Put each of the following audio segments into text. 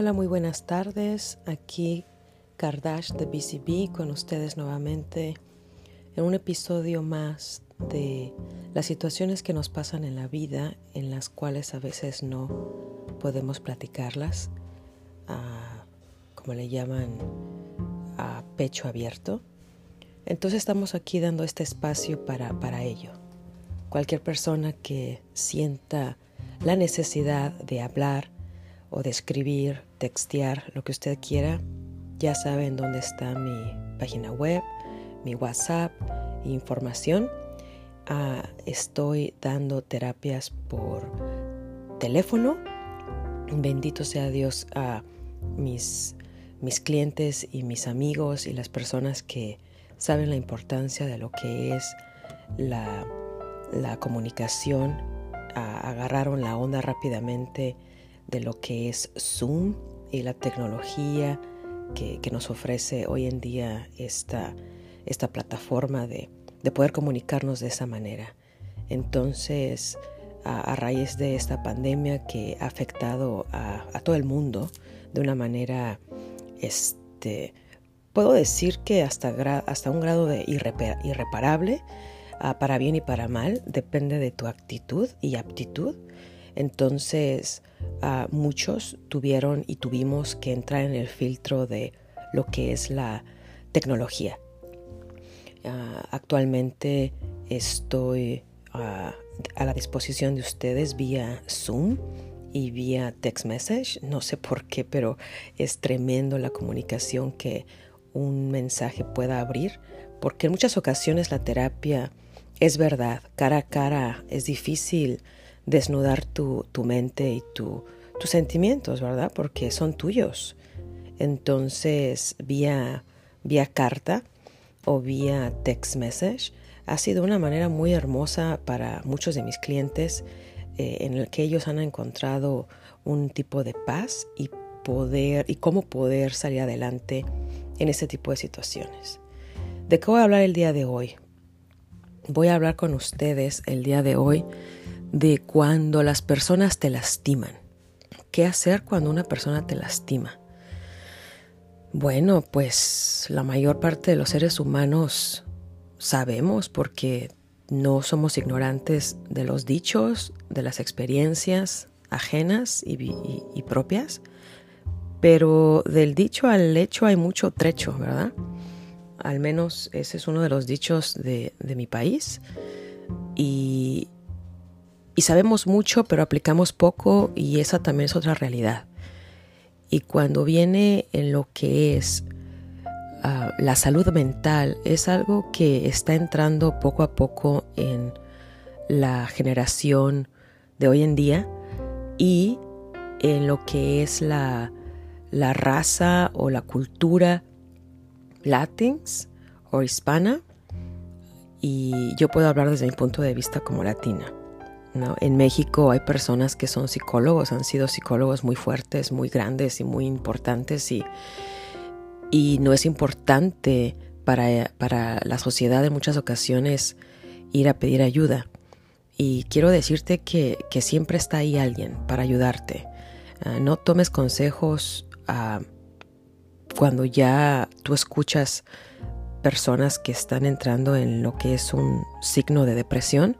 Hola, muy buenas tardes. Aquí Kardash de BCB con ustedes nuevamente en un episodio más de las situaciones que nos pasan en la vida en las cuales a veces no podemos platicarlas, como le llaman, a pecho abierto. Entonces estamos aquí dando este espacio para, para ello. Cualquier persona que sienta la necesidad de hablar, o de escribir, textear, lo que usted quiera, ya saben dónde está mi página web, mi WhatsApp, información. Ah, estoy dando terapias por teléfono. Bendito sea Dios a mis, mis clientes y mis amigos y las personas que saben la importancia de lo que es la, la comunicación. Ah, agarraron la onda rápidamente de lo que es Zoom y la tecnología que, nos ofrece hoy en día esta, esta plataforma de, poder comunicarnos de esa manera. Entonces, a, raíz de esta pandemia que ha afectado a, todo el mundo de una manera, este, puedo decir que hasta, hasta un grado de irreparable, ah, para bien y para mal, depende de tu actitud y aptitud. Entonces, muchos tuvieron y tuvimos que entrar en el filtro de lo que es la tecnología. Ah, actualmente estoy ah, a la disposición de ustedes vía Zoom y vía text message. No sé por qué, pero es tremendo la comunicación que un mensaje pueda abrir, porque en muchas ocasiones la terapia es verdad, cara a cara es difícil desnudar tu, mente y tus sentimientos, ¿verdad? Porque son tuyos. Entonces, vía, vía carta o vía text message, ha sido una manera muy hermosa para muchos de mis clientes eh, en el que ellos han encontrado un tipo de paz y poder y cómo poder salir adelante en este tipo de situaciones. ¿De qué voy a hablar el día de hoy? Voy a hablar con ustedes el día de hoy de cuando las personas te lastiman. ¿Qué hacer cuando una persona te lastima? Bueno, pues la mayor parte de los seres humanos sabemos porque no somos ignorantes de los dichos, de las experiencias ajenas y, propias, pero del dicho al hecho hay mucho trecho, ¿verdad? Al menos ese es uno de los dichos de, mi país. Y y sabemos mucho, pero aplicamos poco y esa también es otra realidad. Y cuando viene en lo que es ah, la salud mental, es algo que está entrando poco a poco en la generación de hoy en día y en lo que es la, la raza o la cultura latins o hispana. Y yo puedo hablar desde mi punto de vista como latina. En México hay personas que son psicólogos, han sido psicólogos muy fuertes, muy grandes y muy importantes y, y no es importante para, para la sociedad en muchas ocasiones ir a pedir ayuda. Y quiero decirte que, que siempre está ahí alguien para ayudarte. Ah, no tomes consejos ah, cuando ya tú escuchas personas que están entrando en lo que es un signo de depresión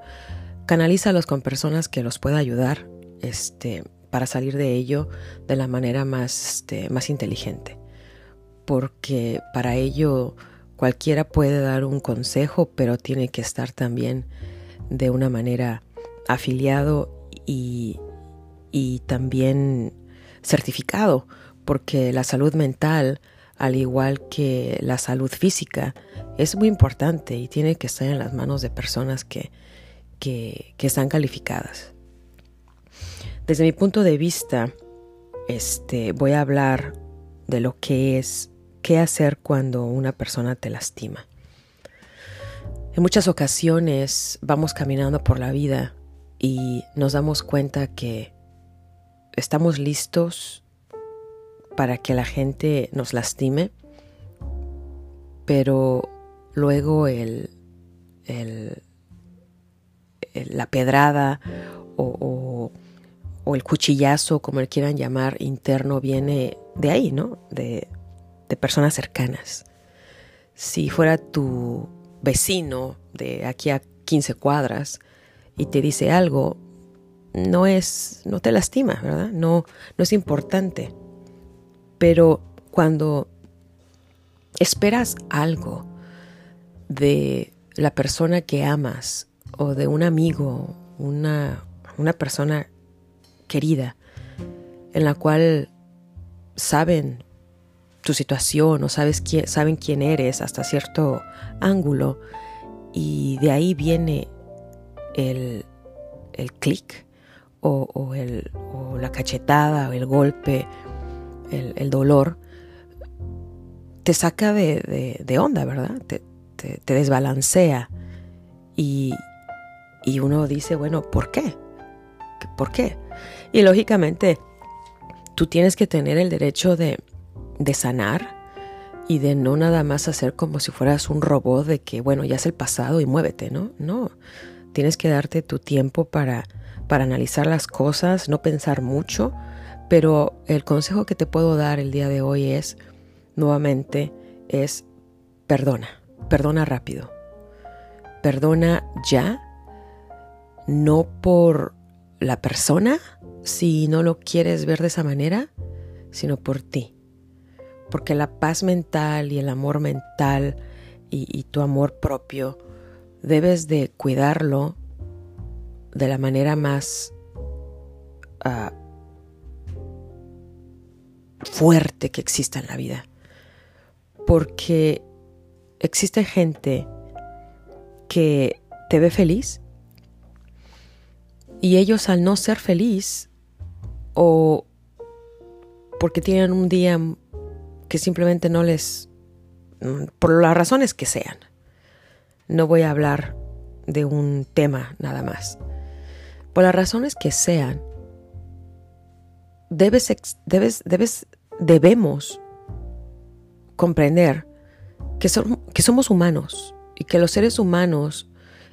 canalízalos con personas que los pueda ayudar este, para salir de ello de la manera más, este, más inteligente. Porque para ello cualquiera puede dar un consejo, pero tiene que estar también de una manera afiliado y, y también certificado, porque la salud mental, al igual que la salud física, es muy importante y tiene que estar en las manos de personas que, que, están calificadas. Desde mi punto de vista, este, voy a hablar de lo que es qué hacer cuando una persona te lastima. En muchas ocasiones vamos caminando por la vida y nos damos cuenta que estamos listos para que la gente nos lastime, pero luego el, el, la pedrada o, el cuchillazo, como le quieran llamar, interno, viene de ahí, ¿no? De, de personas cercanas. Si fuera tu vecino de aquí a 15 cuadras y te dice algo, no es, no te lastima, ¿verdad? No, no es importante. Pero cuando esperas algo de la persona que amas o de un amigo, una, una persona querida, en la cual saben tu situación o sabes quién, saben quién eres hasta cierto ángulo y de ahí viene el, el clic o, el, o, la cachetada o el golpe, el, dolor, te saca de, de, onda, ¿verdad? Te, te, te desbalancea y, y uno dice, bueno, ¿por qué? ¿Por qué? Y lógicamente, tú tienes que tener el derecho de, de sanar y de no nada más hacer como si fueras un robot de que, bueno, ya es el pasado y muévete, ¿no? No, tienes que darte tu tiempo para, para analizar las cosas, no pensar mucho, pero el consejo que te puedo dar el día de hoy es, nuevamente, es perdona, perdona rápido, perdona ya, no por la persona, si no lo quieres ver de esa manera, sino por ti. Porque la paz mental y el amor mental y, tu amor propio debes de cuidarlo de la manera más ah, fuerte que exista en la vida. Porque existe gente que te ve feliz y ellos al no ser feliz o porque tienen un día que simplemente no les... Mm, por las razones que sean. No voy a hablar de un tema nada más. Por las razones que sean, debes, debes, debes, debemos comprender que, que somos humanos y que los seres humanos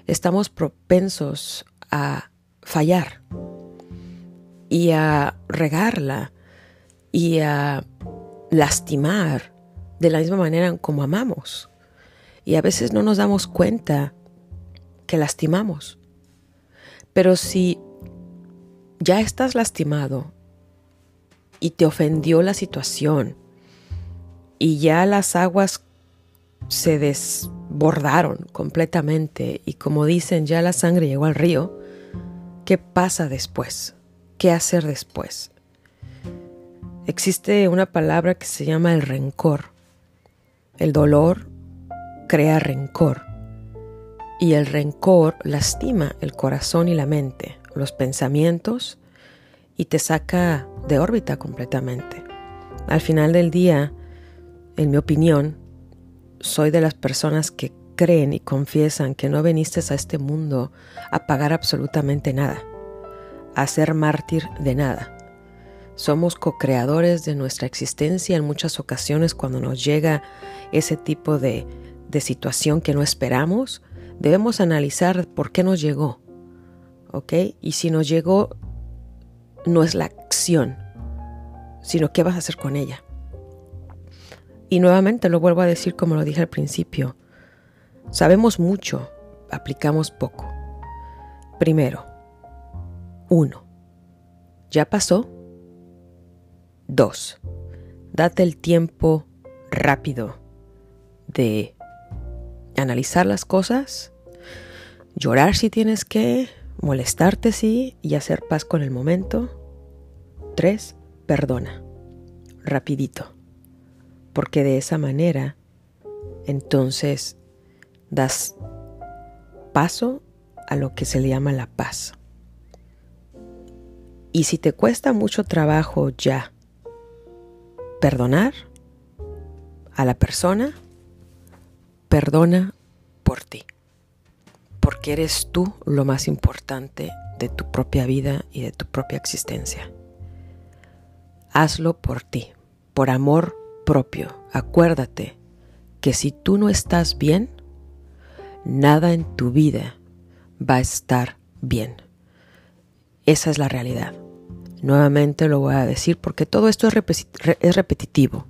estamos propensos a fallar y a regarla y a lastimar de la misma manera como amamos. Y a veces no nos damos cuenta que lastimamos. Pero si ya estás lastimado y te ofendió la situación y ya las aguas se desbordaron completamente y como dicen ya la sangre llegó al río, ¿Qué pasa después? ¿Qué hacer después? Existe una palabra que se llama el rencor. El dolor crea rencor y el rencor lastima el corazón y la mente, los pensamientos y te saca de órbita completamente. Al final del día, en mi opinión, soy de las personas que creen y confiesan que no viniste a este mundo a pagar absolutamente nada, a ser mártir de nada. Somos co-creadores de nuestra existencia en muchas ocasiones cuando nos llega ese tipo de, de situación que no esperamos, debemos analizar por qué nos llegó, ¿ok? Y si nos llegó, no es la acción, sino qué vas a hacer con ella. Y nuevamente lo vuelvo a decir como lo dije al principio, Sabemos mucho, aplicamos poco. Primero, uno, ¿ya pasó? Dos, date el tiempo rápido de analizar las cosas, llorar si tienes que, molestarte sí y hacer paz con el momento. Tres, perdona, rapidito, porque de esa manera entonces das paso a lo que se le llama la paz. Y si te cuesta mucho trabajo ya perdonar a la persona, perdona por ti, porque eres tú lo más importante de tu propia vida y de tu propia existencia. Hazlo por ti, por amor propio. Acuérdate que si tú no estás bien, nada en tu vida va a estar bien. Esa es la realidad. Nuevamente lo voy a decir porque todo esto es, repetitivo.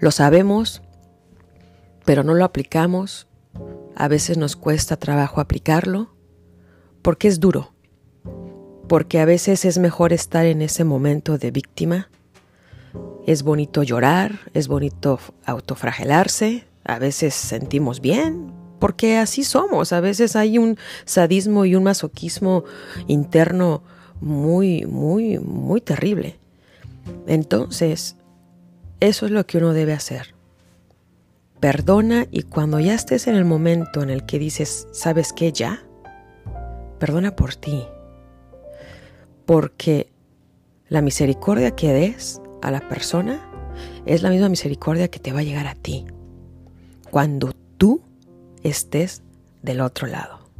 Lo sabemos, pero no lo aplicamos. A veces nos cuesta trabajo aplicarlo porque es duro. Porque a veces es mejor estar en ese momento de víctima. Es bonito llorar, es bonito autofragelarse, a veces sentimos bien, porque así somos. A veces hay un sadismo y un masoquismo interno muy, muy, muy terrible. Entonces, eso es lo que uno debe hacer. Perdona y cuando ya estés en el momento en el que dices, ¿sabes qué ya? Perdona por ti. Porque la misericordia que des a la persona es la misma misericordia que te va a llegar a ti. Cuando tú estés del otro lado.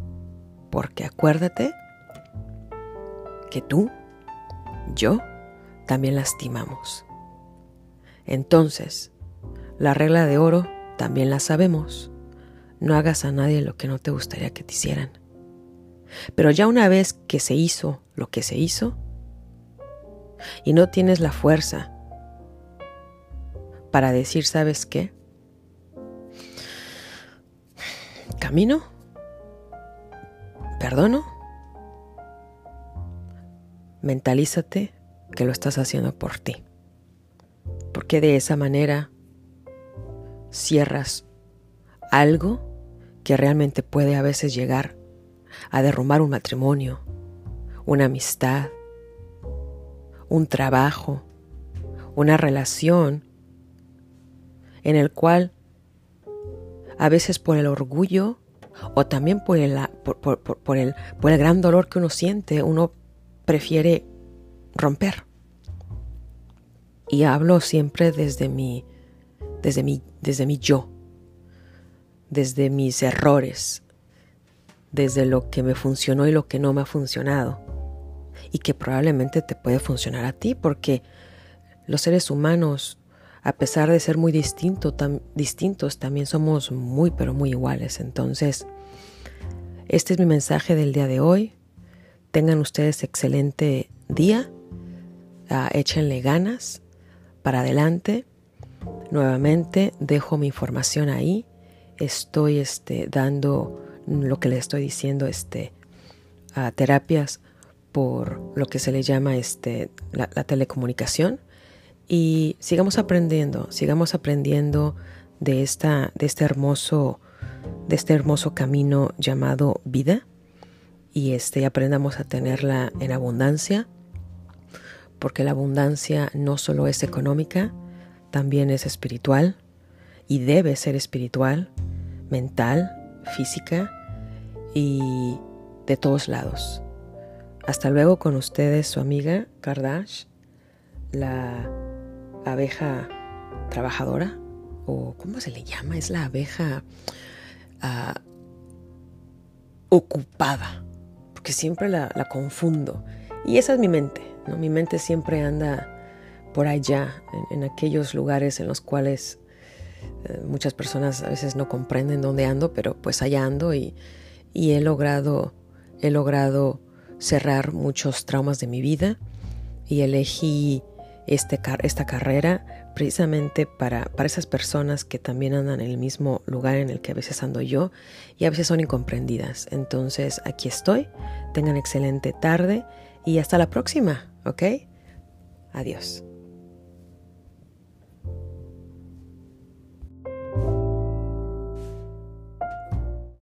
Porque acuérdate que tú, yo, también lastimamos. Entonces, la regla de oro también la sabemos. No hagas a nadie lo que no te gustaría que te hicieran. Pero ya una vez que se hizo lo que se hizo, y no tienes la fuerza para decir, ¿sabes qué? Camino, perdono, mentalízate que lo estás haciendo por ti. Porque de esa manera cierras algo que realmente puede a veces llegar a derrumbar un matrimonio, una amistad, un trabajo, una relación en el cual a veces por el orgullo o también por el, por, el, por el gran dolor que uno siente, uno prefiere romper. Y hablo siempre desde mi, desde mi, desde mi yo, desde mis errores, desde lo que me funcionó y lo que no me ha funcionado. Y que probablemente te puede funcionar a ti porque los seres humanos, a pesar de ser muy distinto, distintos, también somos muy, pero muy iguales. Entonces, este es mi mensaje del día de hoy. Tengan ustedes excelente día. Uh, échenle ganas para adelante. Nuevamente dejo mi información ahí. Estoy este, dando lo que le estoy diciendo este, a terapias por lo que se le llama este, la telecomunicación. Y sigamos aprendiendo, sigamos aprendiendo de, esta, de, este hermoso, de este hermoso camino llamado vida y este, aprendamos a tenerla en abundancia, porque la abundancia no solo es económica, también es espiritual y debe ser espiritual, mental, física y de todos lados. Hasta luego con ustedes, su amiga Kardash, la abeja trabajadora, o ¿cómo se le llama? Es la abeja uh, ocupada porque siempre la, confundo. Y esa es mi mente, ¿no? Mi mente siempre anda por allá, en, aquellos lugares en los cuales eh, muchas personas a veces no comprenden dónde ando, pero pues allá ando y, he logrado, he logrado cerrar muchos traumas de mi vida y elegí este, esta carrera precisamente para, para esas personas que también andan en el mismo lugar en el que a veces ando yo y a veces son incomprendidas. Entonces aquí estoy, tengan excelente tarde y hasta la próxima, ¿ok? Adiós.